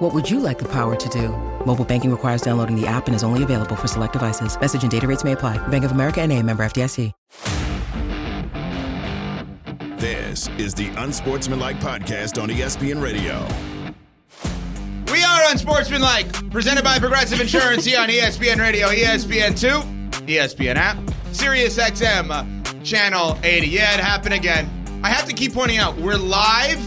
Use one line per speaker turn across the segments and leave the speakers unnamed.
What would you like the power to do? Mobile banking requires downloading the app and is only available for select devices. Message and data rates may apply. Bank of America and a member FDIC.
This is the Unsportsmanlike Podcast on ESPN Radio.
We are Unsportsmanlike, presented by Progressive Insurance here on ESPN Radio, ESPN2, ESPN app, Sirius XM, uh, Channel 80. Yeah, it happened again. I have to keep pointing out, we're live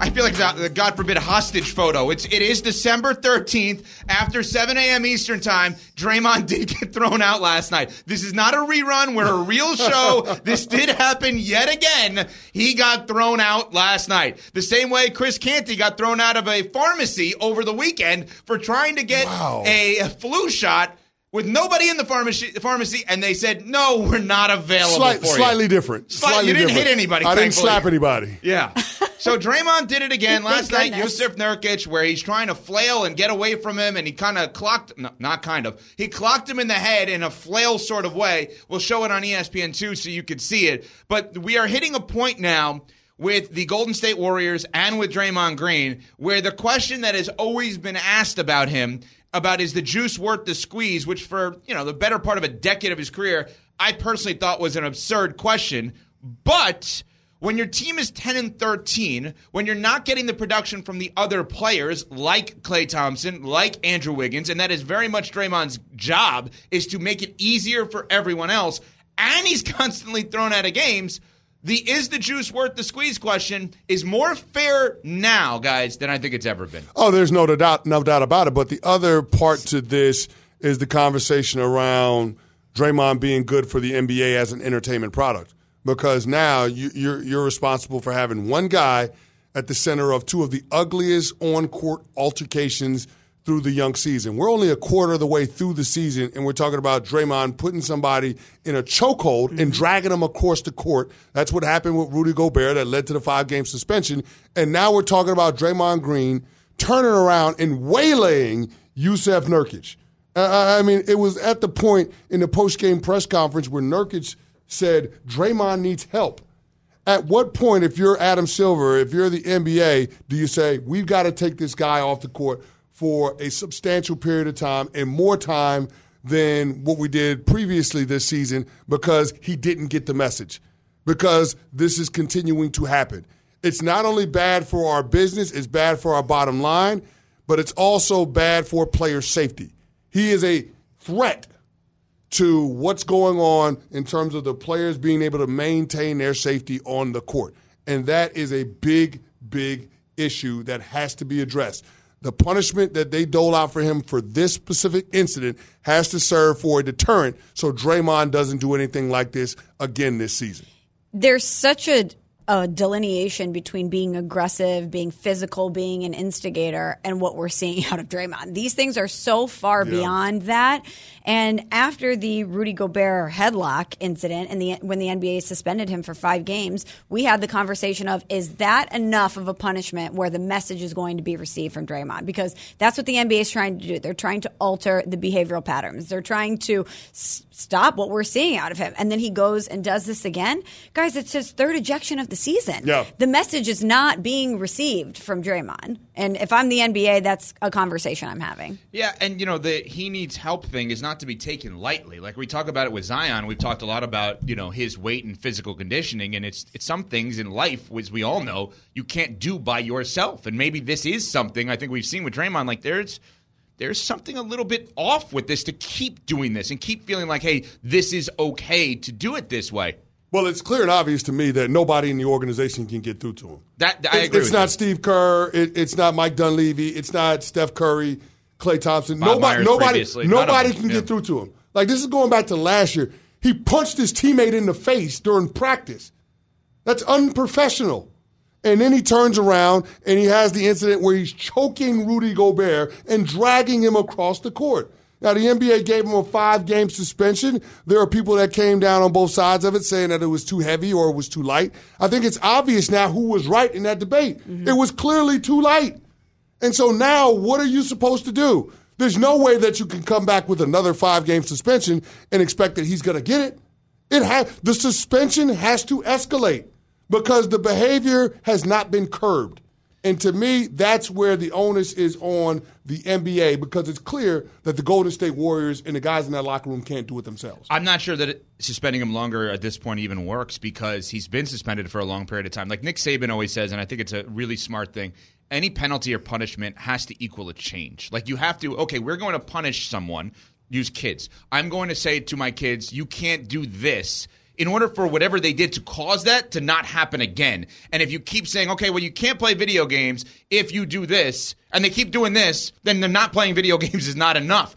I feel like the God forbid hostage photo. It's it is December 13th after 7 a.m. Eastern time. Draymond did get thrown out last night. This is not a rerun. We're a real show. this did happen yet again. He got thrown out last night. The same way Chris Canty got thrown out of a pharmacy over the weekend for trying to get
Wow.
a flu shot with nobody in the pharmacy, pharmacy, and they said, "No, we're not available
Slight,
for you."
slightly different.
Slight-
Slightly
you didn't hit anybody,
I didn't slap anybody.
Yeah. So Draymond did it again last night. Jusuf Nurkic, where he's trying to flail and get away from him, and he kind of clocked, no, not kind of, he clocked him in the head in a flail sort of way. We'll show it on E ESPN2 so you can see it. But we are hitting a point now with the Golden State Warriors and with Draymond Green where the question that has always been asked about him about is the juice worth the squeeze, which for, you know, the better part of a decade of his career, I personally thought was an absurd question. But when your team is 10 and 13, when you're not getting the production from the other players like Klay Thompson, like Andrew Wiggins, and that is very much Draymond's job is to make it easier for everyone else, and he's constantly thrown out of games. The is the juice worth the squeeze question is more fair now, guys, than I think it's ever been.
Oh, there's no doubt, no doubt about it. But the other part to this is the conversation around Draymond being good for the NBA as an entertainment product. Because now you, you're you're responsible for having one guy at the center of two of the ugliest on-court altercations through the young season. We're only a quarter of the way through the season, and we're talking about Draymond putting somebody in a chokehold and dragging them across the court. That's what happened with Rudy Gobert that led to the five-game suspension. And now we're talking about Draymond Green turning around and waylaying Jusuf Nurkic. Uh, I mean, it was at the point in the post-game press conference where Nurkic said Draymond needs help. At what point, if you're Adam Silver, if you're the NBA, do you say we've got to take this guy off the court for a substantial period of time and more time than what we did previously this season because he didn't get the message? Because this is continuing to happen. It's not only bad for our business, it's bad for our bottom line, but it's also bad for player safety. He is a threat to what's going on in terms of the players being able to maintain their safety on the court. And that is a big, big issue that has to be addressed. The punishment that they dole out for him for this specific incident has to serve for a deterrent so Draymond doesn't do anything like this again this season.
there's such a, a delineation between being aggressive, being physical, being an instigator, and what we're seeing out of Draymond. These things are so far beyond that. And after the Rudy Gobert headlock incident, and the when the NBA suspended him for five games, we had the conversation of is that enough of a punishment where the message is going to be received from Draymond? Because that's what the NBA is trying to do. They're trying to alter the behavioral patterns. They're trying to stop what we're seeing out of him. And then he goes and does this again. Guys, it's his third ejection of the season.
Yeah.
The message is not being received from Draymond. And if I'm the NBA, that's a conversation I'm having.
Yeah, and you know the he needs help thing is not to be taken lightly. Like we talk about it with Zion, we've talked a lot about you know his weight and physical conditioning, and it's it's some things in life, as we all know, you can't do by yourself. And maybe this is something I think we've seen with Draymond. Like there's there's something a little bit off with this to keep doing this and keep feeling like, hey, this is okay to do it this way.
Well, it's clear and obvious to me that nobody in the organization can get through to him.
That I
It's,
agree.
it's not
you.
Steve Kerr. It, it's not Mike Dunleavy. It's not Steph Curry, Klay Thompson.
Bob
nobody,
Myers
nobody,
previously.
Nobody can
yeah.
get through to him. Like this is going back to last year. He punched his teammate in the face during practice. That's unprofessional. And then he turns around and he has the incident where he's choking Rudy Gobert and dragging him across the court. Now, the NBA gave him a five game suspension. There are people that came down on both sides of it saying that it was too heavy or it was too light. I think it's obvious now who was right in that debate. Mm-hmm. It was clearly too light. And so now, what are you supposed to do? There's no way that you can come back with another five game suspension and expect that he's going to get it. It ha- the suspension has to escalate because the behavior has not been curbed. And to me, that's where the onus is on the NBA because it's clear that the Golden State Warriors and the guys in that locker room can't do it themselves.
I'm not sure that it, suspending him longer at this point even works because he's been suspended for a long period of time. Like Nick Saban always says, and I think it's a really smart thing any penalty or punishment has to equal a change. Like you have to, okay, we're going to punish someone, use kids. I'm going to say to my kids, you can't do this in order for whatever they did to cause that to not happen again. And if you keep saying, okay, well, you can't play video games if you do this, and they keep doing this, then they're not playing video games is not enough.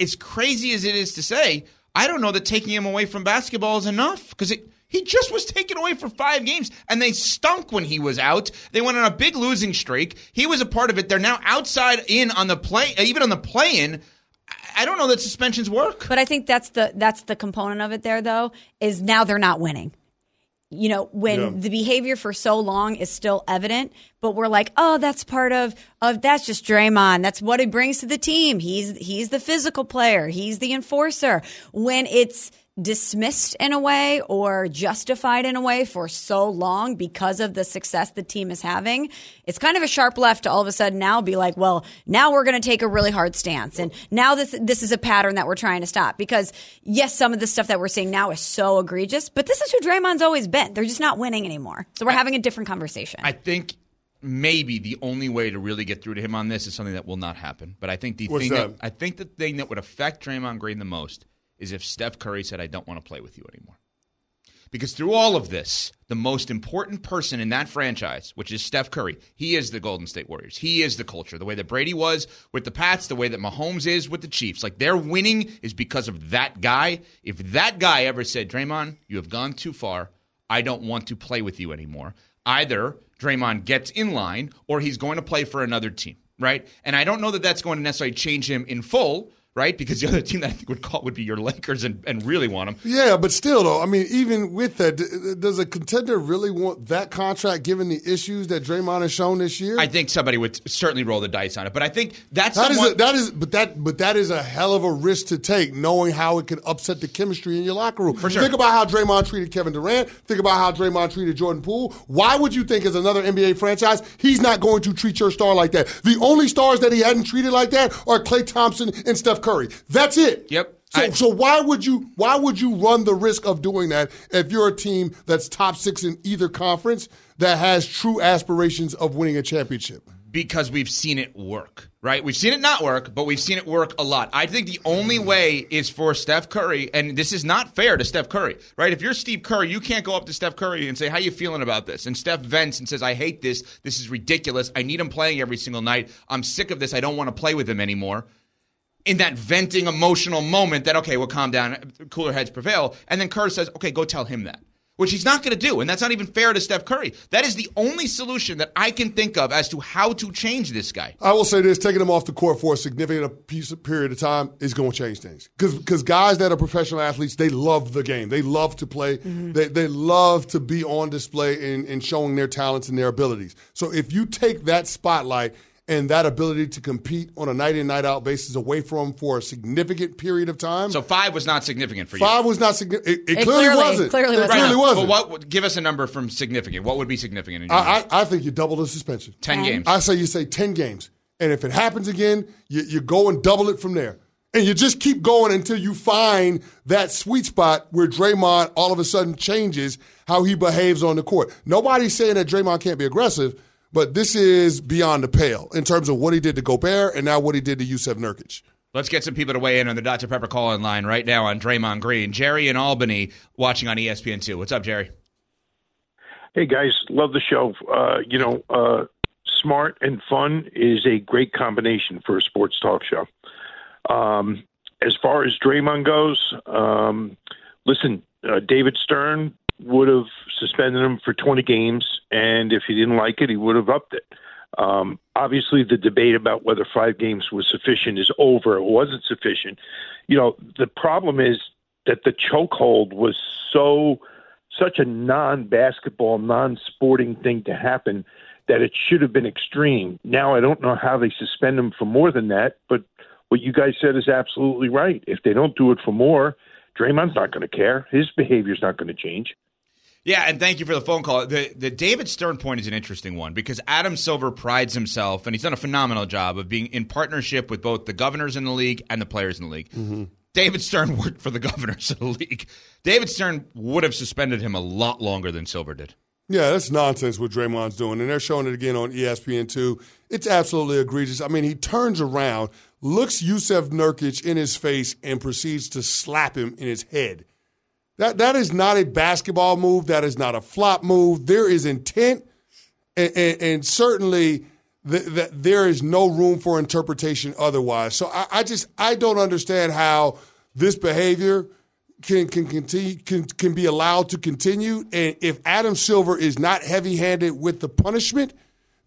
As crazy as it is to say, I don't know that taking him away from basketball is enough because he just was taken away for five games and they stunk when he was out. They went on a big losing streak. He was a part of it. They're now outside in on the play, even on the play in. I don't know that suspensions work.
But I think that's the that's the component of it there though is now they're not winning. You know, when yeah. the behavior for so long is still evident, but we're like, "Oh, that's part of of that's just Draymond. That's what he brings to the team. He's he's the physical player. He's the enforcer." When it's dismissed in a way or justified in a way for so long because of the success the team is having, it's kind of a sharp left to all of a sudden now be like, well, now we're going to take a really hard stance. And now this, this is a pattern that we're trying to stop because yes, some of the stuff that we're seeing now is so egregious, but this is who Draymond's always been. They're just not winning anymore. So we're having a different conversation.
I think maybe the only way to really get through to him on this is something that will not happen. But I think the
What's
thing
that?
that I think the thing that would affect Draymond Green the most is if Steph Curry said, I don't want to play with you anymore. Because through all of this, the most important person in that franchise, which is Steph Curry, he is the Golden State Warriors. He is the culture. The way that Brady was with the Pats, the way that Mahomes is with the Chiefs. Like they're winning is because of that guy. If that guy ever said, Draymond, you have gone too far. I don't want to play with you anymore. Either Draymond gets in line or he's going to play for another team, right? And I don't know that that's going to necessarily change him in full right? Because the other team that I think would call would be your Lakers and, and really want him.
Yeah, but still, though, I mean, even with that, does a contender really want that contract given the issues that Draymond has shown this year?
I think somebody would certainly roll the dice on it, but I think that's
that
someone-
is a, that is but that but that is a hell of a risk to take, knowing how it can upset the chemistry in your locker room.
For sure.
Think about how Draymond treated Kevin Durant. Think about how Draymond treated Jordan Poole. Why would you think, as another NBA franchise, he's not going to treat your star like that? The only stars that he hadn't treated like that are Klay Thompson and Steph Curry. That's it.
Yep.
So,
I,
so why would you why would you run the risk of doing that if you're a team that's top six in either conference that has true aspirations of winning a championship?
Because we've seen it work, right? We've seen it not work, but we've seen it work a lot. I think the only way is for Steph Curry, and this is not fair to Steph Curry, right? If you're Steve Kerr, you can't go up to Steph Curry and say, "How you feeling about this?" And Steph vents and says, "I hate this. This is ridiculous. I need him playing every single night. I'm sick of this. I don't want to play with him anymore." In that venting emotional moment that okay, we'll calm down, cooler heads prevail, and then Kerr says, okay, go tell him that. Which he's not going to do, and that's not even fair to Steph Curry. That is the only solution that I can think of as to how to change this guy.
I will say this: taking him off the court for a significant piece of period of time is going to change things. Because guys that are professional athletes, they love the game. They love to play. Mm-hmm. They they love to be on display and, and showing their talents and their abilities. So if you take that spotlight and that ability to compete on a night in, night out basis away from for a significant period of time.
So five was not significant for
you. Five was not significant. It, it, it, clearly, clearly wasn't.
Clearly,
it
clearly
wasn't.
Well, what? Give us a number from significant. What would be significant? In
your I, I, I, think you double the suspension.
Ten games.
I say you say ten games, and if it happens again, you, you go and double it from there. And you just keep going until you find that sweet spot where Draymond all of a sudden changes how he behaves on the court. Nobody's saying that Draymond can't be aggressive, but this is beyond the pale in terms of what he did to Gobert and now what he did to Jusuf Nurkic.
Let's get some people to weigh in on the Dr. Pepper call in line right now on Draymond Green. Jerry in Albany watching on ESPN2. What's up, Jerry?
Hey, guys. Love the show. Uh, you know, uh, smart and fun is a great combination for a sports talk show. Um, as far as Draymond goes, um, listen, uh, David Stern would have suspended him for 20 games, and if he didn't like it, he would have upped it. Um, obviously, the debate about whether five games was sufficient is over. It wasn't sufficient. You know, the problem is that the chokehold was so such a non-basketball, non-sporting thing to happen that it should have been extreme. Now I don't know how they suspend him for more than that, but what you guys said is absolutely right. If they don't do it for more, Draymond's not going to care. His behavior's not going to change.
Yeah, and thank you for the phone call. The the David Stern point is an interesting one because Adam Silver prides himself, and he's done a phenomenal job of being in partnership with both the governors in the league and the players in the league. Mm-hmm. David Stern worked for the governors of the league. David Stern would have suspended him a lot longer than Silver did.
Yeah, that's nonsense what Draymond's doing, and they're showing it again on ESPN two. It's absolutely egregious. I mean, he turns around, looks Jusuf Nurkic in his face, and proceeds to slap him in his head. That that is not a basketball move. That is not a flop move. There is intent, and, and, and certainly that there is no room for interpretation otherwise. So I, I, just I don't understand how this behavior can can continue can can be allowed to continue. And if Adam Silver is not heavy handed with the punishment,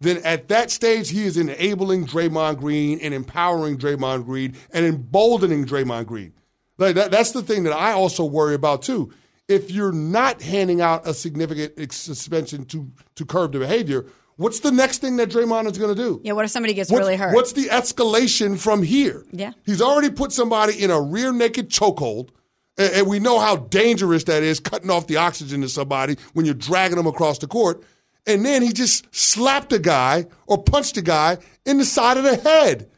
then at that stage he is enabling Draymond Green and empowering Draymond Green and emboldening Draymond Green. Like that, that's the thing that I also worry about too. If you're not handing out a significant suspension to to curb the behavior, What's the next thing that Draymond is going to do?
Yeah, what if somebody gets
what's,
really hurt?
What's the escalation from here?
Yeah.
He's already put somebody in a rear naked chokehold, and, and we know how dangerous that is, cutting off the oxygen to somebody when you're dragging them across the court. And then he just slapped a guy or punched a guy in the side of the head.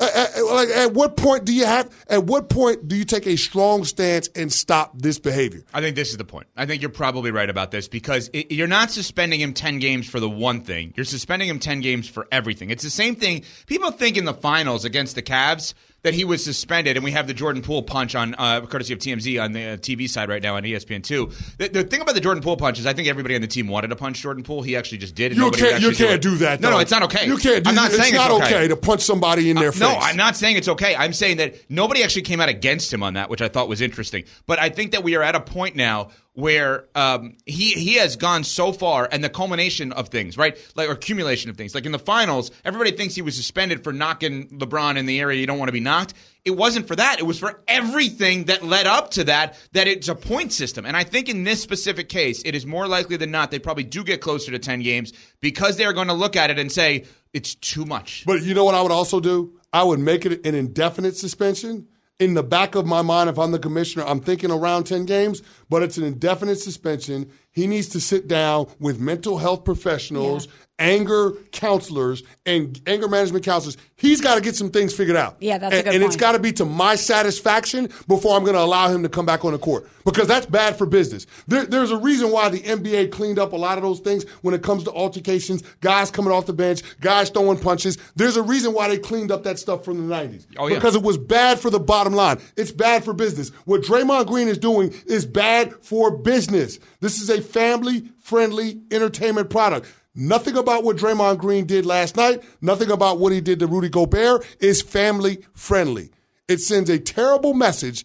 At, at, like, at what point do you have? At what point do you take a strong stance and stop this behavior?
I think this is the point. I think you're probably right about this because it, you're not suspending him ten games for the one thing. You're suspending him ten games for everything. It's the same thing. People think in the finals against the Cavs that he was suspended, and we have the Jordan Poole punch on uh, courtesy of TMZ on the uh, TV side right now on ESPN two. The, the, thing about the Jordan Poole punch is I think everybody on the team wanted to punch Jordan Poole. He actually just did.
you can't. You can't do, do that.
No, no, it's not okay.
You can't. Do,
I'm not
it's
saying
not
it's
okay. to punch somebody in their uh, face.
No, I'm not saying it's okay. I'm saying that nobody actually came out against him on that, which I thought was interesting. But I think that we are at a point now where um, he he has gone so far, and the culmination of things, right, like or accumulation of things, like in the finals, everybody thinks he was suspended for knocking LeBron in the area you don't want to be knocked. It wasn't for that; it was for everything that led up to that. That it's a point system, and I think in this specific case, it is more likely than not they probably do get closer to ten games because they are going to look at it and say it's too much.
But you know what I would also do? I would make it an indefinite suspension in the back of my mind, if I'm the commissioner, I'm thinking around 10 games, but it's an indefinite suspension. He needs to sit down with mental health professionals yeah anger counselors and anger management counselors. He's got to get some things figured out.
Yeah, that's
and,
a good
And
point.
it's got to be to my satisfaction before I'm going to allow him to come back on the court because that's bad for business. There, there's a reason why the NBA cleaned up a lot of those things when it comes to altercations, guys coming off the bench, guys throwing punches. There's a reason why they cleaned up that stuff from the 90s.
Oh, yeah.
Because it was bad for the bottom line. It's bad for business. What Draymond Green is doing is bad for business. This is a family friendly entertainment product. Nothing about what Draymond Green did last night, nothing about what he did to Rudy Gobert is family friendly. It sends a terrible message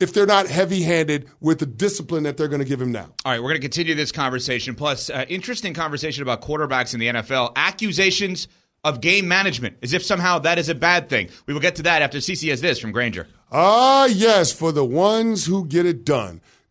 if they're not heavy handed with the discipline that they're going to give him now.
All right, we're going to continue this conversation. Plus, uh, interesting conversation about quarterbacks in the NFL. Accusations of game management, as if somehow that is a bad thing. We will get to that after CC has this from Grainger.
Ah, yes, for the ones who get it done.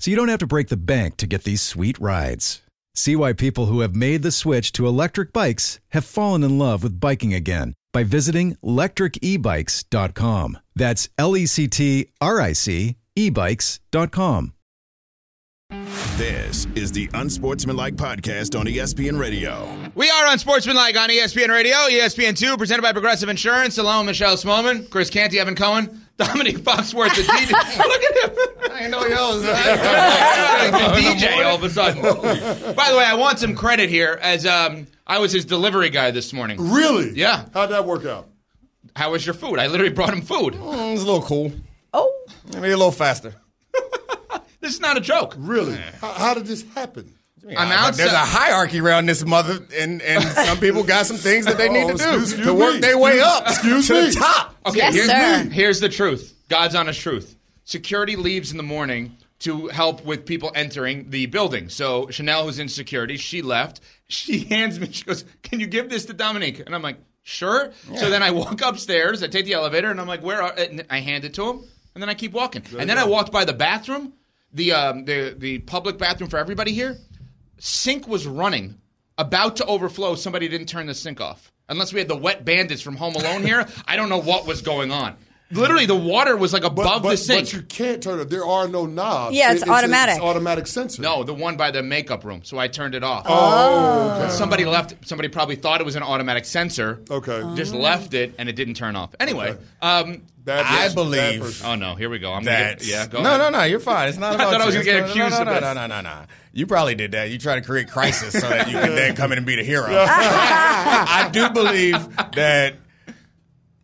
so you don't have to break the bank to get these sweet rides. See why people who have made the switch to electric bikes have fallen in love with biking again by visiting lectricebikes.com. That's L E C T R I C ebikes.com.
This is the Unsportsmanlike Podcast on ESPN Radio.
We are Unsportsmanlike on ESPN Radio, ESPN2, presented by Progressive Insurance. Along with Michelle Smallmon, Chris Canty, Evan Cohen, Domonique Foxworth, the DJ. Look at him.
I know he yours.
the DJ all of a sudden. By the way, I want some credit here as um, I was his delivery guy this morning.
Really?
Yeah.
How'd that work out?
How was your food? I literally brought him food.
Mm, it's a little cool.
Oh,
Maybe a little faster.
This is not a joke.
Really? How, how did this happen?
I'm
Uh,
outside.
There's a hierarchy around this mother, and, and some people got some things that they need
Oh,
to do
excuse- excuse
to work
me.
their way up
excuse
to
me.
the top.
Okay,
Yes,
here's,
sir.
here's the truth. God's honest truth. Security leaves in the morning to help with people entering the building. So Chanel, who's in security, she left. She hands me. She goes, "Can you give this to Domonique?" And I'm like, "Sure." So then I walk upstairs. I take the elevator, and I'm like, "Where?" Are, and I hand it to him, and then I keep walking. and then I walked by the bathroom, the um, the the public bathroom for everybody here. Sink was running, about to overflow. Somebody didn't turn the sink off. Unless we had the wet bandits from Home Alone here, I don't know what was going on. Literally, the water was like above
but,
the sink.
but you can't turn it. There are no knobs.
Yeah, it's
It-
automatic.
It's automatic sensor.
no, the one by the makeup room. So I turned it off.
Oh,
Somebody left. Somebody probably thought it was an automatic sensor.
Okay.
Just left it, and it didn't turn off. Anyway, um,
Bad
I
person,
believe
bad
oh no, here we go. I'm gonna
That
yeah, go
no,
ahead.
no, no. You're fine. It's not
I
about
thought I was gonna get
It's-
accused
no,
of
no,
this.
no, no, no, no, no. You probably did that. You try to create crisis so that you can then come in and be the hero. I do believe that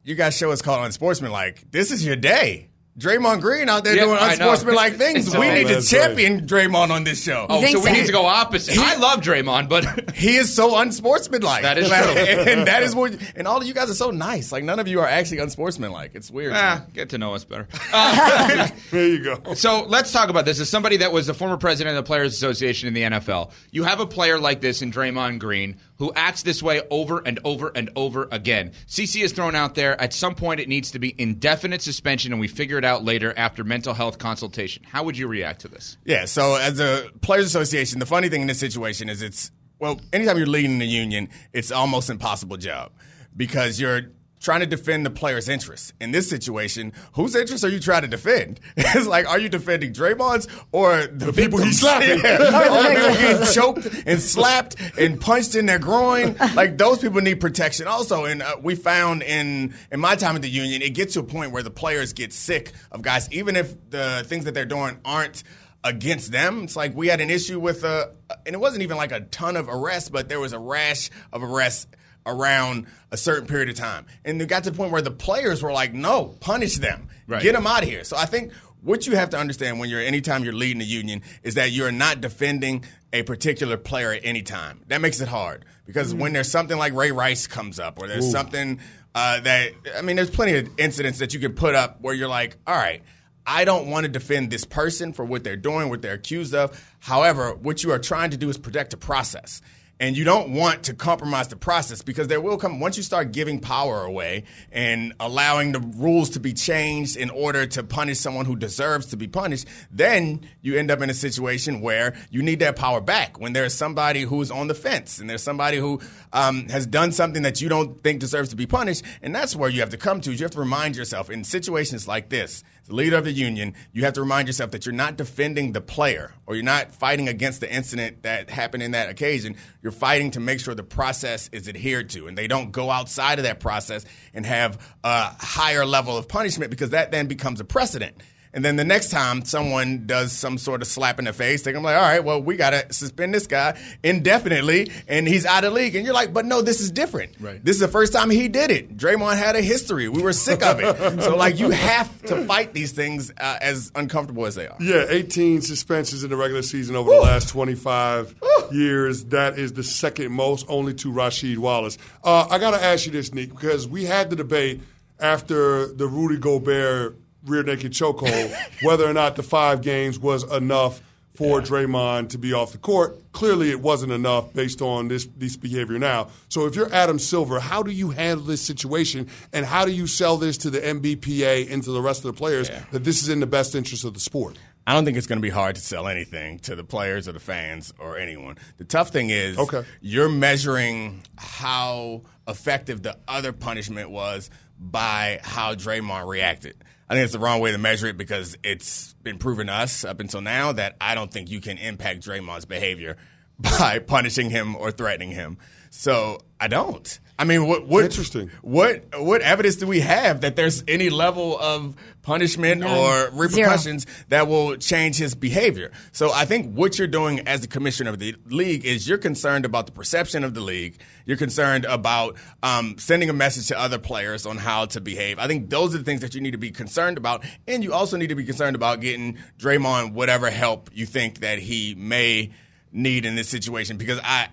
you guys show us called unsportsmanlike. This is your day. Draymond Green out there
Yeah,
doing
I know.
unsportsmanlike things.
It's
we need to
That's right.
champion Draymond on this show.
Oh,
think
so we
so?
need to go opposite. I love Draymond, but
He is so unsportsmanlike.
That is
Like,
true.
and that is what. And all of you guys are so nice. Like none of you are actually unsportsmanlike. It's weird. to
ah, get to know us better.
There you go.
So let's talk about this. As somebody that was the former president of the Players Association in the NFL, you have a player like this in Draymond Green who acts this way over and over and over again. CC is thrown out there. At some point, it needs to be indefinite suspension, and we figure it out later after mental health consultation. How would you react to this?
Yeah, so as a players association, the funny thing in this situation is it's well, anytime you're leading the union, it's almost impossible job because you're trying to defend the players' interests. In this situation, whose interests are you trying to defend? It's like, are you defending Draymond's or the,
people he's slapping.
Yeah. People getting choked and slapped and punched in their groin. Like those people need protection also. And uh, we found in in my time at the union, it gets to a point where the players get sick of guys, even if the things that they're doing aren't against them. It's like we had an issue with uh and it wasn't even like a ton of arrests, but there was a rash of arrests around a certain period of time. And it got to the point where the players were like, no, punish them.
Right.
Get them out of here. So I think what you have to understand when you're anytime you're leading a union is that you're not defending a particular player at any time. That makes it hard because when there's something like Ray Rice comes up or there's something uh, that I mean, there's plenty of incidents that you can put up where you're like, all right. I don't want to defend this person for what they're doing, what they're accused of. However, what you are trying to do is protect a process. And you don't want to compromise the process because there will come, once you start giving power away and allowing the rules to be changed in order to punish someone who deserves to be punished, then you end up in a situation where you need that power back. When there's somebody who's on the fence and there's somebody who um, has done something that you don't think deserves to be punished, and that's where you have to come to. Is you have to remind yourself in situations like this, the leader of the union, you have to remind yourself that you're not defending the player or you're not fighting against the incident that happened in that occasion. You're fighting to make sure the process is adhered to and they don't go outside of that process and have a higher level of punishment because that then becomes a precedent. And then the next time someone does some sort of slap in the face, they're gonna be like, all right, well, we gotta suspend this guy indefinitely and he's out of league. And you're like, but no, this is different.
Right.
This is the first time he did it. Draymond had a history. We were sick of it. so like you have to fight these things uh, as uncomfortable as they are.
Yeah, 18 suspensions in the regular season over the last 25 years. That is the second most, only to Rasheed Wallace. Uh, I got to ask you this, Nick, because we had the debate after the Rudy Gobert rear naked chokehold whether or not the five games was enough for Draymond to be off the court. Clearly, it wasn't enough based on this this behavior now. So, if you're Adam Silver, how do you handle this situation, and how do you sell this to the NBPA and to the rest of the players that this is in the best interest of the sport?
I don't think it's going to be hard to sell anything to the players or the fans or anyone. The tough thing is
Okay.
you're measuring how effective the other punishment was by how Draymond reacted. I think it's the wrong way to measure it because it's been proven to us up until now that I don't think you can impact Draymond's behavior by punishing him or threatening him. So I don't. I mean, what? what
Interesting.
What? What evidence do we have that there's any level of punishment or repercussions that will change his behavior? So I think what you're doing as the commissioner of the league is you're concerned about the perception of the league. You're concerned about um, sending a message to other players on how to behave. I think those are the things that you need to be concerned about, and you also need to be concerned about getting Draymond whatever help you think that he may need in this situation because I.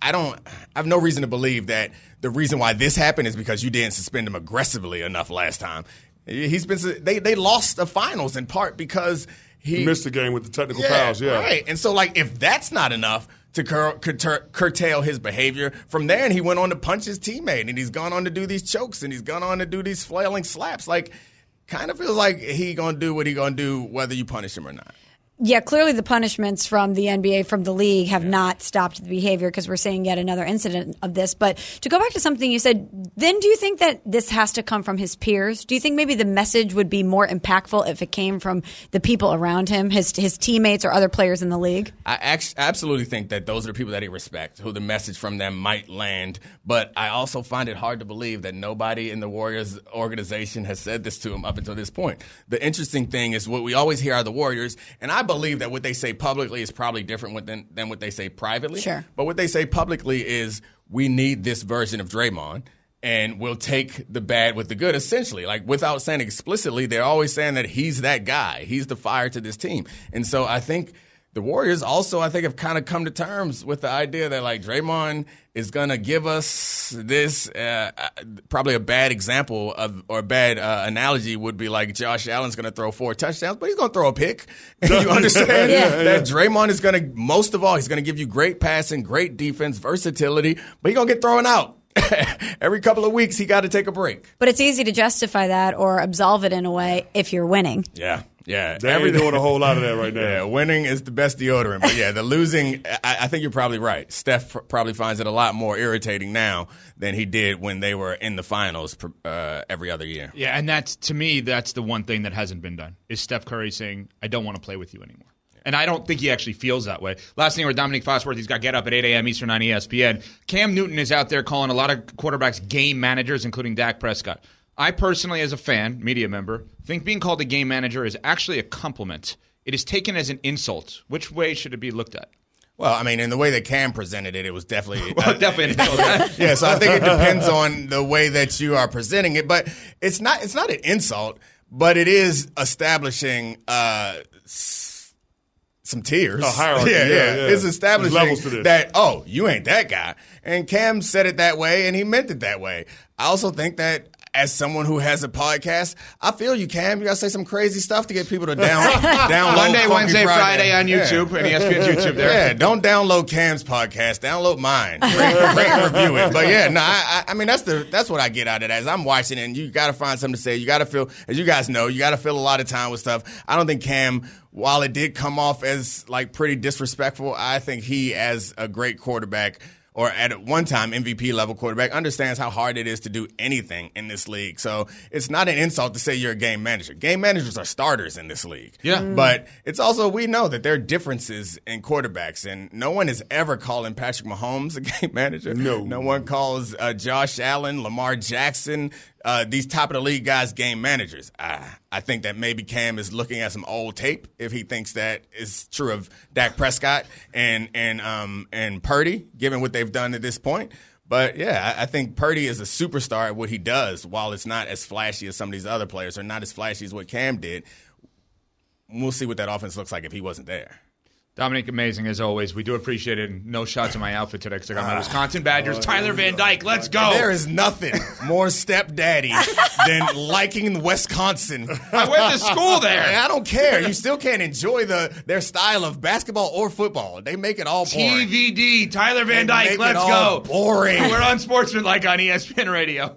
I don't. I have no reason to believe that the reason why this happened is because you didn't suspend him aggressively enough last time. He's been. They they lost the finals in part because he,
He missed the game with the technical fouls. Yeah,
right. And so, like, if that's not enough to cur- curtail, curtail his behavior, from there, and he went on to punch his teammate, and he's gone on to do these chokes, and he's gone on to do these flailing slaps. Like, kind of feels like he gonna do what he gonna do, whether you punish him or not.
Yeah, clearly the punishments from the NBA, from the league, have not stopped the behavior because we're seeing yet another incident of this. But to go back to something you said, then do you think that this has to come from his peers? Do you think maybe the message would be more impactful if it came from the people around him, his his teammates or other players in the league?
I act- absolutely think that those are the people that he respects, who the message from them might land. But I also find it hard to believe that nobody in the Warriors organization has said this to him up until this point. The interesting thing is what we always hear are the Warriors, and I believe that what they say publicly is probably different than, than what they say privately.
Sure.
But what they say publicly is we need this version of Draymond. And we'll take the bad with the good, essentially. Like without saying explicitly, they're always saying that he's that guy. He's the fire to this team. And so I think the Warriors also, I think, have kind of come to terms with the idea that like Draymond is going to give us this. Uh, uh, probably a bad example of or a bad uh, analogy would be like Josh Allen's going to throw four touchdowns, but he's going to throw a pick. you understand
Yeah.
that Draymond is going to most of all he's going to give you great passing, great defense, versatility, but he's going to get thrown out. Every couple of weeks, he got to take a break.
But it's easy to justify that or absolve it in a way if you're winning.
Yeah, yeah.
they ain't doing a whole lot of that right now.
Yeah, winning is the best deodorant. But yeah, the losing, I, I think you're probably right. Steph pr- probably finds it a lot more irritating now than he did when they were in the finals pr- uh, every other year.
Yeah, and that's to me, that's the one thing that hasn't been done is Steph Curry saying, "I don't want to play with you anymore." And I don't think he actually feels that way. Last thing with Domonique Foxworth, he's got get up at 8 a.m. Eastern on E ESPN. Cam Newton is out there calling a lot of quarterbacks game managers, including Dak Prescott. I personally, as a fan, media member, think being called a game manager is actually a compliment. It is taken as an insult. Which way should it be looked at?
Well, I mean, in the way that Cam presented it, it was definitely
Well, definitely an insult.
yeah, so I think it depends on the way that you are presenting it, but it's not it's not an insult, but it is establishing uh, s- some tiers.
A hierarchy,
Yeah,
yeah,
yeah.
yeah.
It's establishing
levels to this.
that oh, you ain't that guy. And Cam said it that way, and he meant it that way. I also think that. As someone who has a podcast, I feel you, Cam. You gotta say some crazy stuff to get people to down, download
Monday, Wednesday, Friday on
Yeah.
YouTube and E ESPN's YouTube there.
Yeah, don't download Cam's podcast. Download mine. Rate, review it. But yeah, no, I, I I mean that's the that's what I get out of that. As I'm watching it, and you got to find something to say. You got to feel, as you guys know, you got to fill a lot of time with stuff. I don't think Cam, while it did come off as like pretty disrespectful, I think he, as a great quarterback. Or at one time MVP level quarterback understands how hard it is to do anything in this league. So it's not an insult to say you're a game manager. Game managers are starters in this league.
Yeah. Mm.
But it's also we know that there are differences in quarterbacks, and no one is ever calling Patrick Mahomes a game manager.
No.
no one calls uh, Josh Allen, Lamar Jackson, uh, these top of the league guys game managers. I, I think that maybe Cam is looking at some old tape if he thinks that is true of Dak Prescott and and um and Purdy, given what they've done at this point. But yeah, I I think Purdy is a superstar at what he does, while it's not as flashy as some of these other players, or not as flashy as what Cam did. We'll see what that offense looks like if he wasn't there.
Domonique, amazing as always. We do appreciate it. And no shots of my outfit today because I got my Wisconsin Badgers. Tyler Van Dyke, let's go.
There is nothing more stepdaddy than liking Wisconsin.
I went to school there.
I don't care. You still can't enjoy the their style of basketball or football. They make it all boring.
TVD, Tyler Van Dyke, let's go.
boring.
We're Unsportsmanlike on ESPN Radio.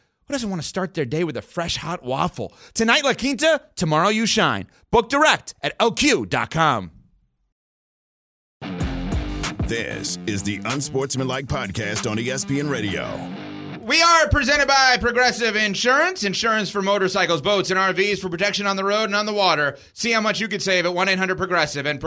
who doesn't want to start their day with a fresh hot waffle? Tonight, La Quinta, tomorrow, you shine. Book direct at lq.com.
This is the Unsportsmanlike Podcast on ESPN Radio.
We are presented by Progressive Insurance. Insurance for motorcycles, boats, and RVs for protection on the road and on the water. See how much you could save at 1 800 Progressive and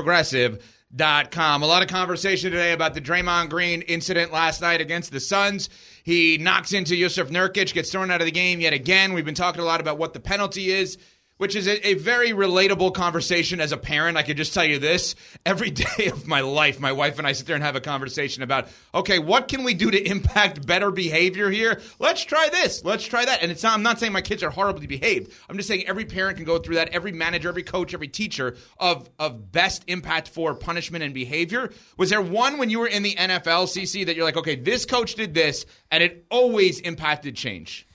Progressive.com. A lot of conversation today about the Draymond Green incident last night against the Suns. He knocks into Jusuf Nurkic, gets thrown out of the game yet again. We've been talking a lot about what the penalty is which is a, a, very relatable conversation as a parent. I could just tell you this every day of my life, my wife and I sit there and have a conversation about, okay, what can we do to impact better behavior here? Let's try this. Let's try that. And it's not, I'm not saying my kids are horribly behaved. I'm just saying every parent can go through that. Every manager, every coach, every teacher of, of best impact for punishment and behavior. Was there one when you were in the NFL, CC, that you're like, okay, this coach did this and it always impacted change?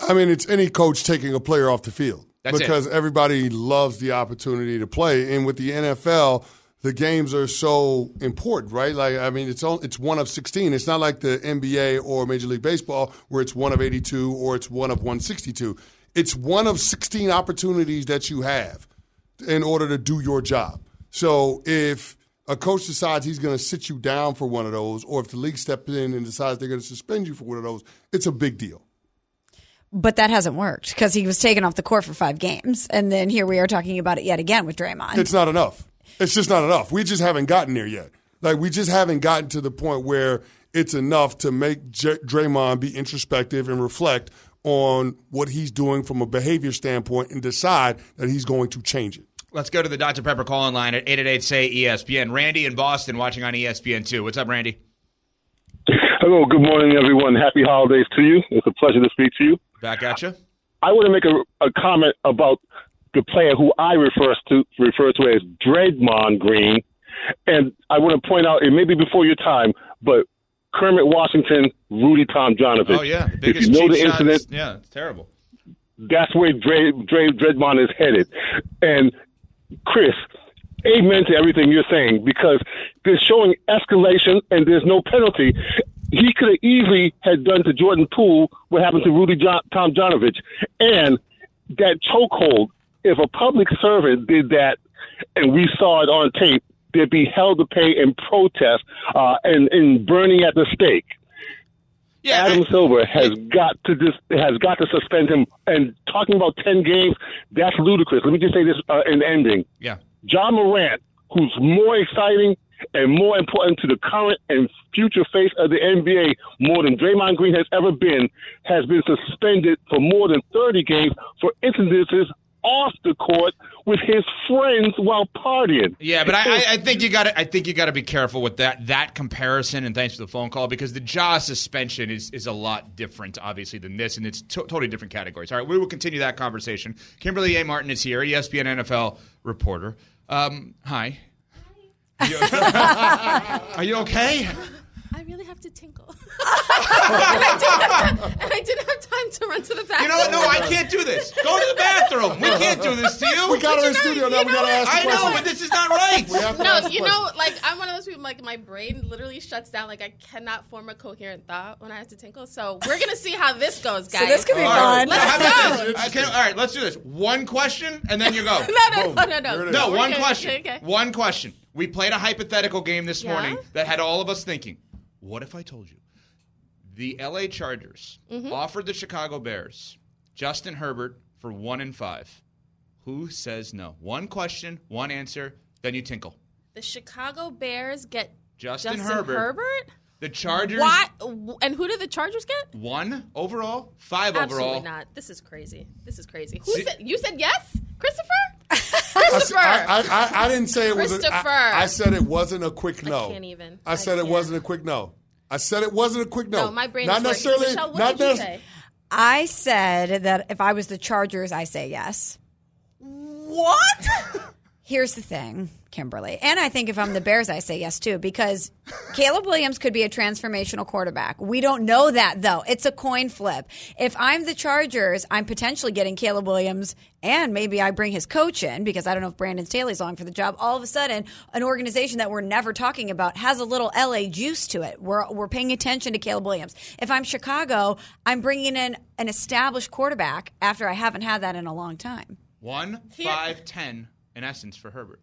I mean, it's any coach taking a player off the field.
That's
because
it.
everybody loves the opportunity to play. And with the NFL, the games are so important, right? Like, I mean, it's all, it's one of 16. It's not like the NBA or Major League Baseball where it's one of 82 or it's one of 162. It's one of 16 opportunities that you have in order to do your job. So if a coach decides he's going to sit you down for one of those, or if the league steps in and decides they're going to suspend you for one of those, it's a big deal.
But that hasn't worked because he was taken off the court for five games. And then here we are talking about it yet again with Draymond.
It's not enough. It's just not enough. We just haven't gotten there yet. Like, we just haven't gotten to the point where it's enough to make J- Draymond be introspective and reflect on what he's doing from a behavior standpoint and decide that he's going to change it.
Let's go to the Dr. Pepper call-in line at 888 say ESPN. Randy in Boston watching on ESPN too. What's up, Randy?
Hello, good morning, everyone. Happy holidays to you. It's a pleasure to speak to you.
Back at you.
I want to make a, a comment about the player who I refer to refer to as Draymond Green, and I want to point out it may be before your time, but Kermit Washington, Rudy Tomjanovich.
Oh yeah, the
if
biggest
you know the
shots-
incident,
Yeah, it's terrible.
that's where Dre, Dre Dreadmon is headed. And Chris, amen to everything you're saying because they're showing escalation and there's no penalty. He could have easily had done to Jordan Poole what happened to Rudy John, Tom Jonovich. And that chokehold, if a public servant did that and we saw it on tape, they'd be held to pay in protest uh, and, and burning at the stake.
Yeah,
Adam
I-
Silver has got to dis- has got to suspend him. And talking about ten games, that's ludicrous. Let me just say this uh, in ending:
yeah.
John Morant, who's more exciting and more important to the current and future face of the NBA, more than Draymond Green has ever been, has been suspended for more than thirty games for incidences off the court with his friends while partying.
Yeah, but I, I, think you got to. I think you got to be careful with that that comparison. And thanks for the phone call because the Ja suspension is is a lot different, obviously, than this, and it's to- totally different categories. All right, we will continue that conversation. Kimberley A. Martin is here, ESPN NFL reporter. Um, hi. Are you, are you okay?
I really have to tinkle. and, I didn't have, and I didn't have time to run to the bathroom.
You know what? No, I can't do this. Go to the bathroom. We can't do this to you.
We got her in studio now. We got to ask the
I know, but this is not right.
We have to
No,
ask
you know, like I'm one of those people. Like my brain literally shuts down. Like I cannot form a coherent thought when I have to tinkle. So we're gonna see how this goes, guys.
So this could be
All right.
fun.
Now, how about
go.
Okay, all right, let's do this. One question, and then you go.
no, no, no, no, no.
No, one question.
Okay, okay.
One question. We played a hypothetical game this
Yeah?
morning that had all of us thinking, what if I told you the LA Chargers
Mm-hmm.
offered the Chicago Bears Justin Herbert for one and five? Who says no? One question, one answer, then you tinkle.
The Chicago Bears get
Justin,
Justin
Herbert.
Herbert.
The Chargers.
Why? And who did the Chargers get?
One overall, five
Absolutely
overall.
not. This is crazy. This is crazy. Who
See-
said? You said yes, Christopher.
I,
Christopher.
I, I, I didn't say it was. A,
Christopher.
I, I said it wasn't a quick no.
I can't even.
I said
I
it wasn't a quick no. I said it wasn't a quick no.
no, my brain
not
is working.
necessarily.
Michelle, what
not
did you say?
I said that if I was the Chargers, I say yes.
What?
Here's the thing, Kimberley. And I think if I'm the Bears, I say yes too, because Caleb Williams could be a transformational quarterback. We don't know that though. It's a coin flip. If I'm the Chargers, I'm potentially getting Caleb Williams and maybe I bring his coach in because I don't know if Brandon Staley's long for the job. All of a sudden, an organization that we're never talking about has a little LA juice to it. We're, we're paying attention to Caleb Williams. If I'm Chicago, I'm bringing in an established quarterback after I haven't had that in a long time.
One, five, ten, in essence, for Herbert.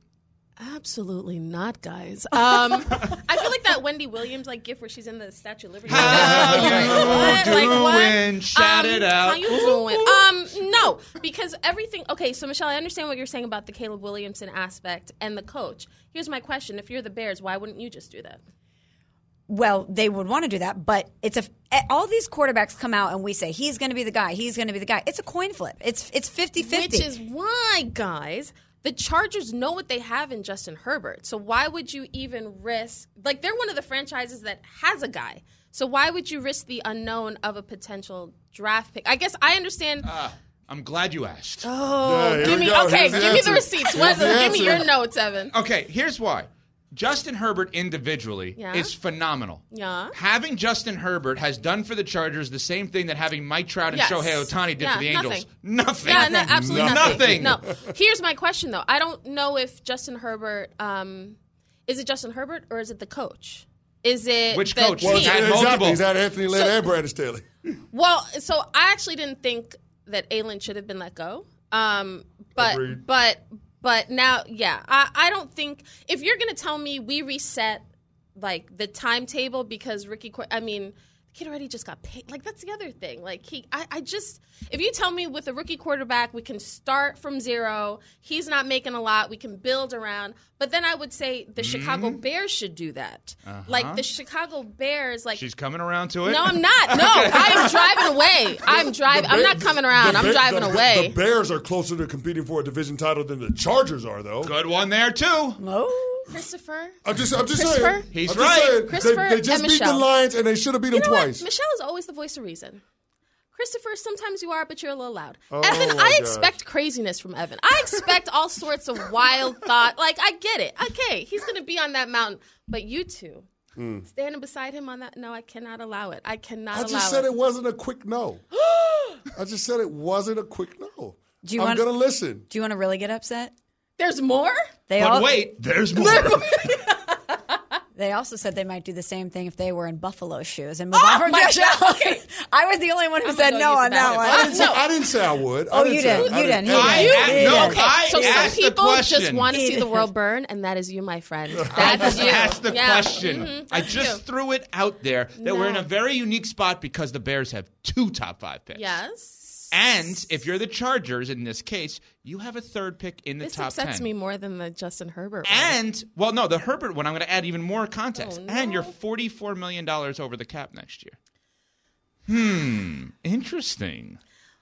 Absolutely not, guys. Um, I feel like that Wendy Williams like gift where she's in the Statue of Liberty.
How
Like,
you
what? Like, what?
doing? Shout
Um,
it out.
How you doing? Um, no, because everything. Okay, so Michelle, I understand what you're saying about the Caleb Williamson aspect and the coach. Here's my question: If you're the Bears, why wouldn't you just do that?
well, they would want to do that, but it's a all these quarterbacks come out and we say he's going to be the guy, he's going to be the guy. It's a coin flip. It's it's 50-50.
Which is why, guys, the Chargers know what they have in Justin Herbert. So why would you even risk? Like they're one of the franchises that has a guy. So why would you risk the unknown of a potential draft pick? I guess I understand.
Ah, I'm glad you asked.
oh,
here
give me
go.
okay.
Here's the
Give me the receipts.
The
give me your notes, Evan.
Okay, here's why. Justin Herbert individually
Yeah.
is phenomenal.
Yeah.
Having Justin Herbert has done for the Chargers the same thing that having Mike Trout and
Yes.
Shohei Ohtani did
Yeah,
for the Angels.
nothing.
Nothing.
Yeah, no, absolutely
Nothing.
nothing. No. Here's my question though. I don't know if Justin Herbert um, is it Justin Herbert or is it the coach? Is it
Which
the
coach? Well, He's had
exactly.
multiple.
He's had Anthony Lynn
So-
and Brandon Staley.
Well, so I actually didn't think that Aylin should have been let go. Um, but
Agreed.
but but now, yeah, I, I don't think if you're gonna tell me we reset like the timetable because Ricky, I mean. The Kid already just got paid. Like that's the other thing. Like he, I, I just if you tell me with a rookie quarterback we can start from zero, he's not making a lot, we can build around. But then I would say the mm-hmm. Chicago Bears should do that. Uh-huh. Like the Chicago Bears, like
She's coming around to it.
no, I'm not. No, I am driving away. I'm driving. I'm not coming around.
The
I'm driving
the-
away.
The Bears are closer to competing for a division title than the Chargers are, though.
Good one there too.
Oh.
Christopher.
I'm just, I'm just
Christopher?
saying.
He's
I'm just
right.
saying, they-
Christopher
they, just
and
beat the Lions and they should have beat
You
them
know what?
twice.
Michelle is always the voice of reason. Christopher, sometimes you are, but you're a little loud.
Oh,
Evan, I
gosh.
expect craziness from Evan. I expect all sorts of wild thought. Like, I get it. Okay, he's going to be on that mountain. But you two, hmm. standing beside him on that, no, I cannot allow it. I cannot.
I just said
it.
it wasn't a quick no. I just said it wasn't a quick no.
Do you
I'm
want-
going to listen.
Do you want to really get upset?
There's more?
They
But
all
wait, there's more.
they also said they might do the same thing if they were in Buffalo shoes and move on from Josh Allen. I was the only one who
I'm
said no on that one.
I didn't, say,
No.
I didn't say I would. I
Oh,
didn't
you
say
didn't.
I
You didn't. He
I,
did.
I,
He
no,
did.
I
So some
asked the
people
question.
just want to see the world burn, and that is you, my friend. That is you.
Ask the
Yeah.
question.
Mhm,
I just
you.
threw it out there that we're in a very unique spot because the Bears have two top five picks.
Yes.
And if you're the Chargers in this case, you have a third pick in the top.
This
upsets
me more than the Justin Herbert. one.
And well, no, the Herbert one. I'm going to add even more context.
Oh, no.
And you're 44 million dollars over the cap next year. Hmm. Interesting.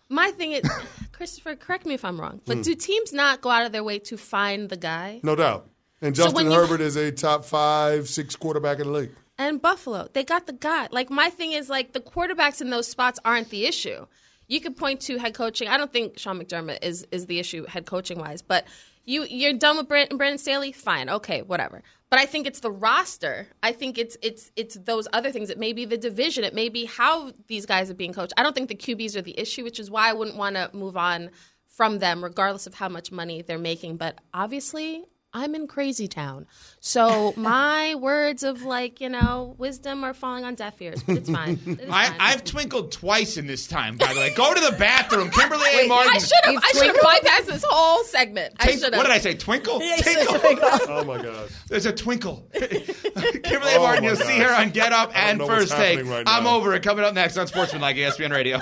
my thing is, Christopher, correct me if I'm wrong, but do teams not go out of their way to find the guy?
No doubt. And
So
Justin
you-
Herbert is a top five, six quarterback in the league.
And Buffalo, they got the guy. Like my thing is, like the quarterbacks in those spots aren't the issue. You could point to head coaching. I don't think Sean McDermott is is the issue head coaching wise, but You you're done with Brandon, Brandon Staley? Fine, okay, whatever. But I think it's the roster. I think it's it's it's those other things. It may be the division. It may be how these guys are being coached. I don't think the QBs are the issue, which is why I wouldn't want to move on from them, regardless of how much money they're making. But obviously, I'm in crazy town. So my words of like, you know, wisdom are falling on deaf ears, but it's fine. It's
I,
fine.
I've twinkled twice in this time, by the way. Go to the bathroom. Kimberley A. Martin.
I should have I should have bypassed this whole segment. I should have.
what did I say? Twinkle?
Yeah,
Tinkle.
twinkle.
Oh my gosh.
There's a twinkle. Kimberley
Oh,
Martin, you'll see her on Get Up and First Take.
right
I'm over it. Coming up next on Sportsman Like ESPN Radio.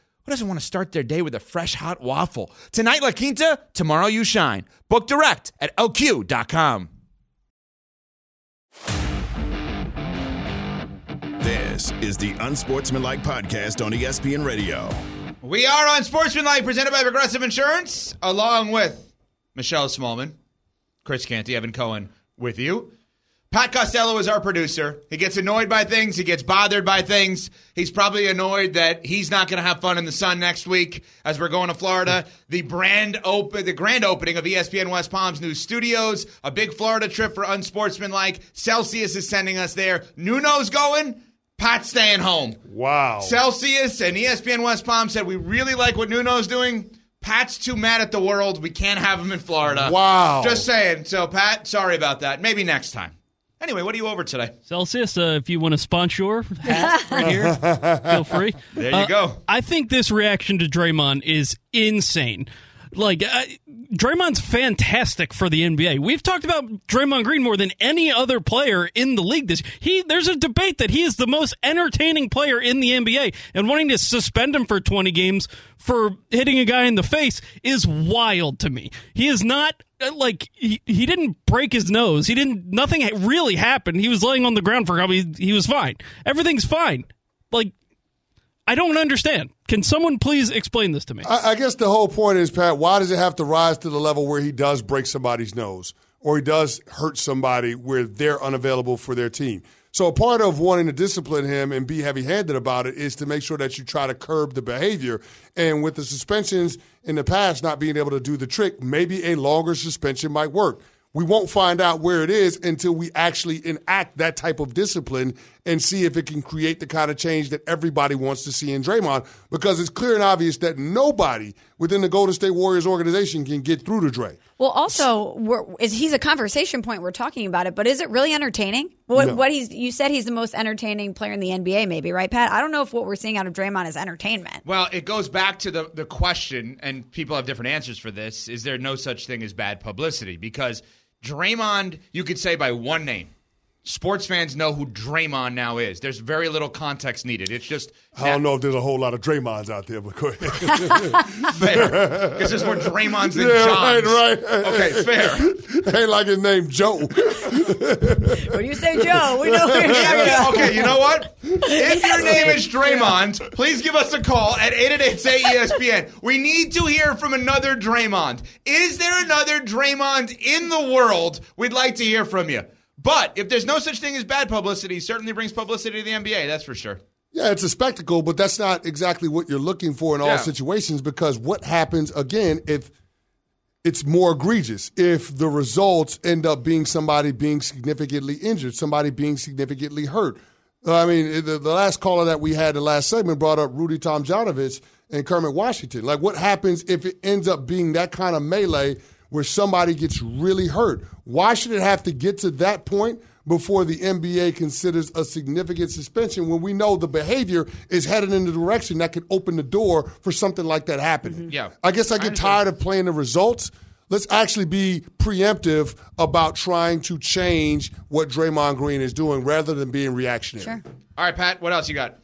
who doesn't want to start their day with a fresh hot waffle? Tonight, La Quinta, tomorrow, you shine. Book direct at lq.com.
This is the Unsportsmanlike Podcast on ESPN Radio.
We are on Sportsman Like, presented by Progressive Insurance, along with Michelle Smallmon, Chris Canty, Evan Cohen with you. Pat Costello is our producer. He gets annoyed by things. He gets bothered by things. He's probably annoyed that he's not going to have fun in the sun next week as we're going to Florida. The brand open, the grand opening of ESPN West Palm's new studios. A big Florida trip for unsportsmanlike. Celsius is sending us there. Nuno's going. Pat's staying home.
Wow.
Celsius and ESPN West Palm said we really like what Nuno's doing. Pat's too mad at the world. We can't have him in Florida.
Wow.
Just saying. So, Pat, sorry about that. Maybe next time. Anyway, what are you over today?
Celsius, uh, if you want to sponsor hat right here, feel free.
There you
Uh,
go.
I think this reaction to Draymond is insane. Like, uh, Draymond's fantastic for the NBA. We've talked about Draymond Green more than any other player in the league this He there's a debate that he is the most entertaining player in the NBA and wanting to suspend him for 20 games for hitting a guy in the face is wild to me. He is not Uh, like he, he didn't break his nose. He didn't nothing really happened. He was laying on the ground for a he, he was fine. Everything's fine. Like I don't understand. Can someone please explain this to me?
I, I guess the whole point is, Pat, why does it have to rise to the level where he does break somebody's nose or he does hurt somebody where they're unavailable for their team? So a part of wanting to discipline him and be heavy-handed about it is to make sure that you try to curb the behavior. And with the suspensions in the past not being able to do the trick, maybe a longer suspension might work. We won't find out where it is until we actually enact that type of discipline and see if it can create the kind of change that everybody wants to see in Draymond. Because it's clear and obvious that nobody within the Golden State Warriors organization can get through to Dre.
Well, also, we're, is he's a conversation point. We're talking about it, but is it really entertaining? What,
No.
what he's you said he's the most entertaining player in the NBA, maybe right, Pat? I don't know if what we're seeing out of Draymond is entertainment.
Well, it goes back to the, the question, and people have different answers for this. Is there no such thing as bad publicity? Because Draymond, you could say by one name. Sports fans know who Draymond now is. There's very little context needed. It's just
I don't know if there's a whole lot of Draymonds out there, but go ahead.
fair. Because there's more Draymonds than
yeah,
Johns.
right, right.
Okay, fair.
Ain't like his name Joe.
When you say Joe, we know who you're talking about.
okay, you know what? If your name is Draymond, please give us a call at 888-SAY-ESPN. We need to hear from another Draymond. Is there another Draymond in the world? We'd like to hear from you. But if there's no such thing as bad publicity, it certainly brings publicity to the NBA, that's for sure.
Yeah, it's a spectacle, but that's not exactly what you're looking for in all
Yeah.
situations because what happens again if it's more egregious if the results end up being somebody being significantly injured, somebody being significantly hurt. Uh, I mean, the, the last caller that we had, the last segment, brought up Rudy Tomjanovich and Kermit Washington. Like, what happens if it ends up being that kind of melee where somebody gets really hurt? Why should it have to get to that point before the NBA considers a significant suspension when we know the behavior is headed in the direction that could open the door for something like that happening. Mm-hmm.
Yeah.
I guess I
I
get
understand.
tired of playing the results. Let's actually be preemptive about trying to change what Draymond Green is doing rather than being reactionary.
Sure.
All right, Pat, what else you got?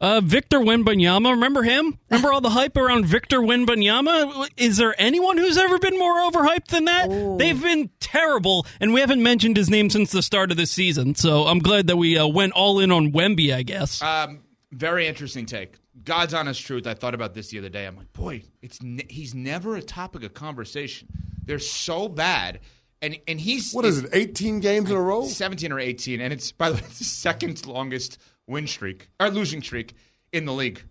Uh, Victor Wembanyama, remember him? Remember all the hype around Victor Wembanyama? Is there anyone who's ever been more overhyped than that? They've been terrible, and we haven't mentioned his name since the start of the season. So I'm glad that we uh, went all in on Wemby. I guess.
Um, very interesting take. God's honest truth. I thought about this the other day. I'm like, boy, it's ne- he's never a topic of conversation. They're so bad, and and he's
What is it, 18 games in a row?
17 or 18, and it's by the way the second longest win streak or losing streak in the league.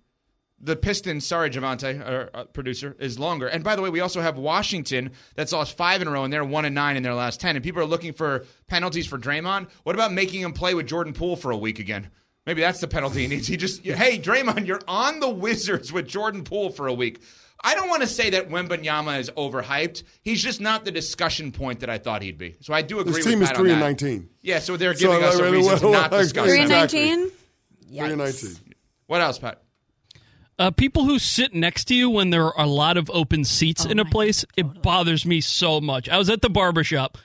The Pistons, sorry, Javante, our uh, producer, is longer. And by the way, we also have Washington that's lost five in a row, and they're one and nine in their last ten. And people are looking for penalties for Draymond. What about making him play with Jordan Poole for a week again? Maybe that's the penalty he needs. He just, hey, Draymond, you're on the Wizards with Jordan Poole for a week. I don't want to say that Wembanyama is overhyped. He's just not the discussion point that I thought he'd be. So I do agree
This
with
team is
Pat
3 and 19.
Yeah, so they're
So,
giving us a
like,
reason to not
like,
discuss
Three and
that.
Nineteen.
3 and 19.
What else, Pat?
Uh, people who sit next to you when there are a lot of open seats in a place, it bothers me so much. I was at the barbershop,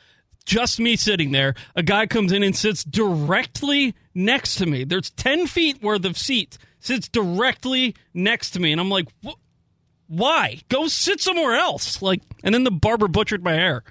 just me sitting there. A guy comes in and sits directly next to me. There's 10 feet worth of seats, sits directly next to me. And I'm like, why? Go sit somewhere else. Like, and then the barber butchered my hair.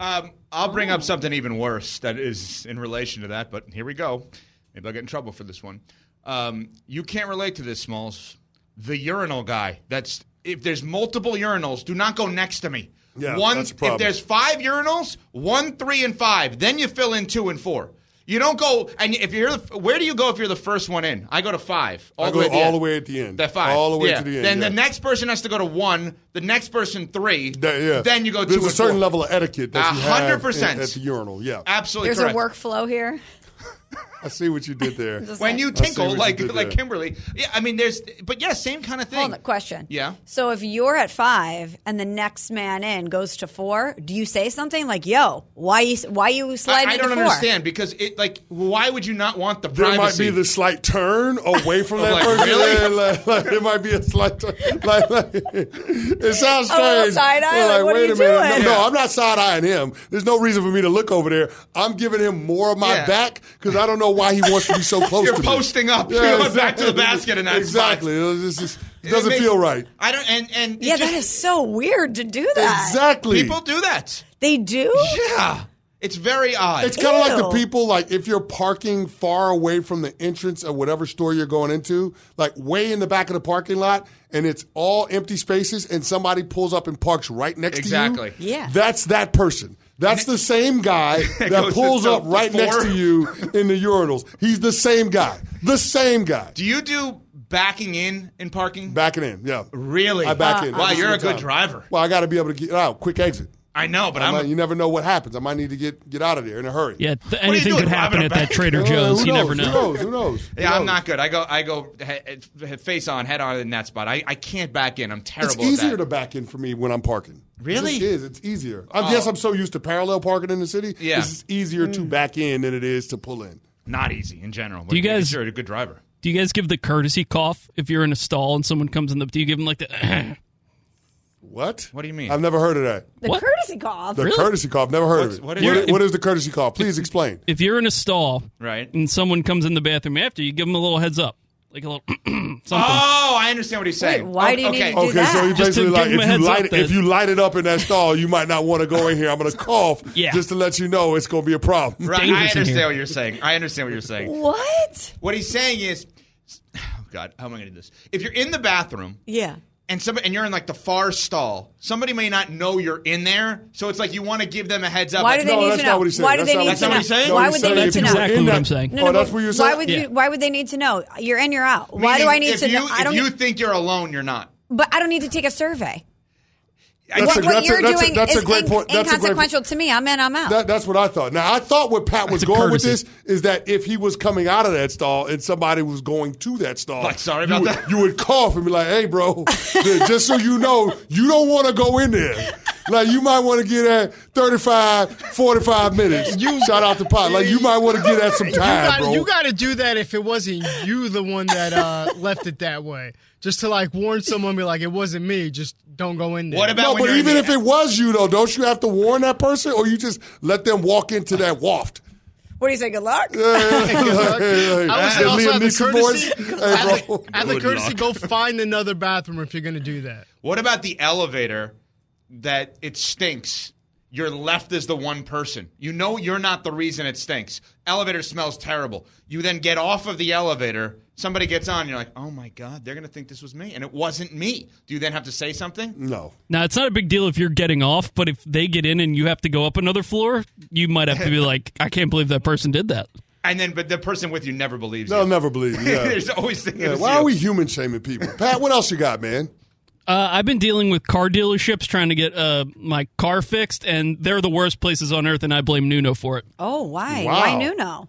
Um, I'll bring up something even worse that is in relation to that, but here we go. Maybe I'll get in trouble for this one. Um, you can't relate to this, Smalls. The urinal guy. That's if there's multiple urinals, do not go next to me.
Yeah,
one.
that's a problem.
If there's five urinals, one, three, and five, then you fill in two and four. You don't go and if you're the, where do you go if you're the first one in? I go to five. All
I
the
go
way at the
all
end.
the way at the end.
The five.
All the way
Yeah.
to the end.
Then
yeah.
the next person has to go to one. The next person three.
That- yeah.
Then you go
There's
two
a
and
certain
four.
level of etiquette that
A hundred percent
at, at the urinal. Yeah,
Absolutely
There's
correct.
a workflow here.
I see what you did there.
When you tinkle
what you
like like. Kimberley. Yeah, I mean there's but yeah, same kind of thing.
Hold on, question.
Yeah.
So if you're at five and the next man in goes to four, do you say something like, "Yo, why you why you
I,
sliding
I
to
don't
four?
understand because it like why would you not want the
There might be the slight turn away from oh, that
Like,
person.
really?
Yeah, like, like, it might be a slight turn. Like, like, it sounds
A little
strange.
side eye,
You're
like, what are
wait
you
a minute.
doing?
No, no,
Yeah.
I'm not side eyeing him. There's no reason for me to look over there. I'm giving him more of my
Yeah.
back because I don't know why he wants to be so close
You're
to me.
posting up. You're going back to the basket in that
exactly.
spot.
It, just- it
It
doesn't
makes-
feel right.
I don't and and
Yeah,
just-
that is so weird to do that.
Exactly.
people do that.
They do.
Yeah. It's very odd.
It's kind of like the people like if you're parking far away from the entrance of whatever store you're going into, like way in the back of the parking lot, and it's all empty spaces, and somebody pulls up and parks right next
Exactly.
to you. Exactly.
Yeah.
that's that person. That's the same guy that pulls up
the
right next to you in the urinals. He's the same guy. The same guy.
do you do backing in in parking?
Backing in, yeah.
Really?
I back in.
Wow, you're a good
time.
driver.
Well, I got to be able to get out. Quick exit.
I know, but
I
I'm
might- you never know what happens. I might need to get get out of there in a hurry.
Yeah, th- anything could happen at that? Trader
Uh,
Joe's.
who
You
knows?
never know.
Who knows? Who knows? Who
Yeah, I'm
knows?
not good. I go, I go he- he- face on, head on in that spot. I, I can't back in. I'm terrible.
It's easier
at
to back in for me when I'm parking.
Really?
It is. It's easier. I oh. guess I'm so used to parallel parking in the city.
Yeah.
It's just easier to mm. back in than it is to pull in.
Not easy in general.
Do you guys-
You're a good driver.
Do you guys give the courtesy cough if you're in a stall and someone comes in the? Do you give them like the?
What?
What do you mean?
I've never heard of that.
The
What?
courtey cough.
The courtesy cough. Never heard
What's-
of it.
what is
What
it?
what is the courtesy cough? Please explain.
if you're in a stall,
Right.
and someone comes in the bathroom after, you give them a little heads up, like a little something.
Oh, I understand what he's saying.
Wait, why do you need
okay.
to do
Okay, so you
that?
Just
basically
give
like if you light it, if you light it up in that stall, you might not want to go in here. I'm going to cough
Yeah.
just to let you know it's going to be a problem.
Right, I
dangerous in
understand what you're saying. I understand what you're saying.
What?
What he's saying is, oh God, how am I going to do this? If you're in the bathroom
Yeah.
And somebody and you're in like the far stall, somebody may not know you're in there, so it's like you want to give them a heads up.
Why
like,
do they
No,
need to know?
what he.
Why do they need to
not
know?
what he's saying?
No,
Why would they need
That's
to know?
exactly what I'm saying.
No, no,
Oh, that's
but
what you're saying.
Why
saying?
would
Yeah.
you? Why would they need to know? You're in, you're out. Why do I need to
you,
know? I
if
don't.
you think you're alone, you're not.
but I don't need to take a survey.
That's
what
a-
what
that's
you're
that's a-
doing
that's a
is
great
in-
point. That's a great-
inconsequential to me. I'm in. I'm out.
That, that's what I thought. Now I thought what Pat was
a
going with this is that if he was coming out of that stall and somebody was going to that stall,
Like, sorry
you
about
would,
that.
You would cough and be like, "Hey, bro, just so you know, you don't want to go in there. like you might want to get at 35, 45 minutes. You shout out to Pot. Like you might want to get at some
You
time,
gotta,
bro.
you gotta do that if it wasn't you the one that uh, left it that way. Just to like warn someone, be like, it wasn't me. Just don't go in there. What about?
No, but even if it was you though, don't you have to warn that person, or you just let them walk into that waft?
What do you say? Good luck.
I would say also have the courtesy,
voice? Hey,
have
bro.
the, have the courtesy go find another bathroom if you're gonna do that.
What about the elevator that it stinks? You're left as the one person. You know you're not the reason it stinks. Elevator smells terrible. You then get off of the elevator. Somebody gets on. You're like, oh my god, they're gonna think this was me, and it wasn't me. Do you then have to say something?
No.
Now it's not a big deal if you're getting off, but if they get in and you have to go up another floor, you might have to be like, I can't believe that person did that.
And then, but the person with you never believes
They'll
you.
never believe you. Yeah.
There's always thinking
Yeah, why
you.
are we human shaming people? Pat, what else you got, man?
Uh, I've been dealing with car dealerships trying to get uh, my car fixed, and they're the worst places on earth, and I blame Nuno for it.
Oh, why?
Wow.
Why Nuno?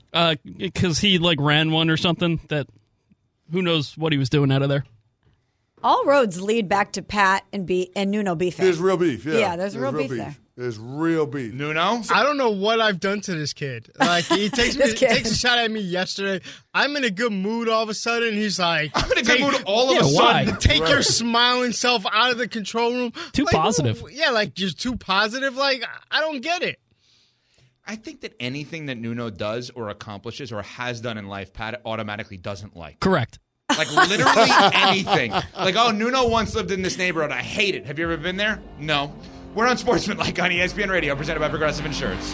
Because he like ran one or something that who knows what he was doing out of there.
All roads lead back to Pat and be and Nuno beefing.
There's real beef. Yeah,
Yeah, there's real beef there.
There's real beef.
Nuno?
I don't know what I've done to this kid. Like he takes me,
kid.
takes a shot at me yesterday. I'm in a good mood all of a sudden. He's like,
I'm in a good
take-
mood all of
Yeah,
a
why?
sudden.
Take your smiling self out of the control room.
Too
Like,
positive.
Yeah, like you're too positive. Like I don't get it.
I think that anything that Nuno does or accomplishes or has done in life, Pat automatically doesn't like.
Correct.
Like literally anything. Like, oh, Nuno once lived in this neighborhood. I hate it. Have you ever been there? No. We're on Sportsman Like on ESPN Radio, presented by Progressive Insurance.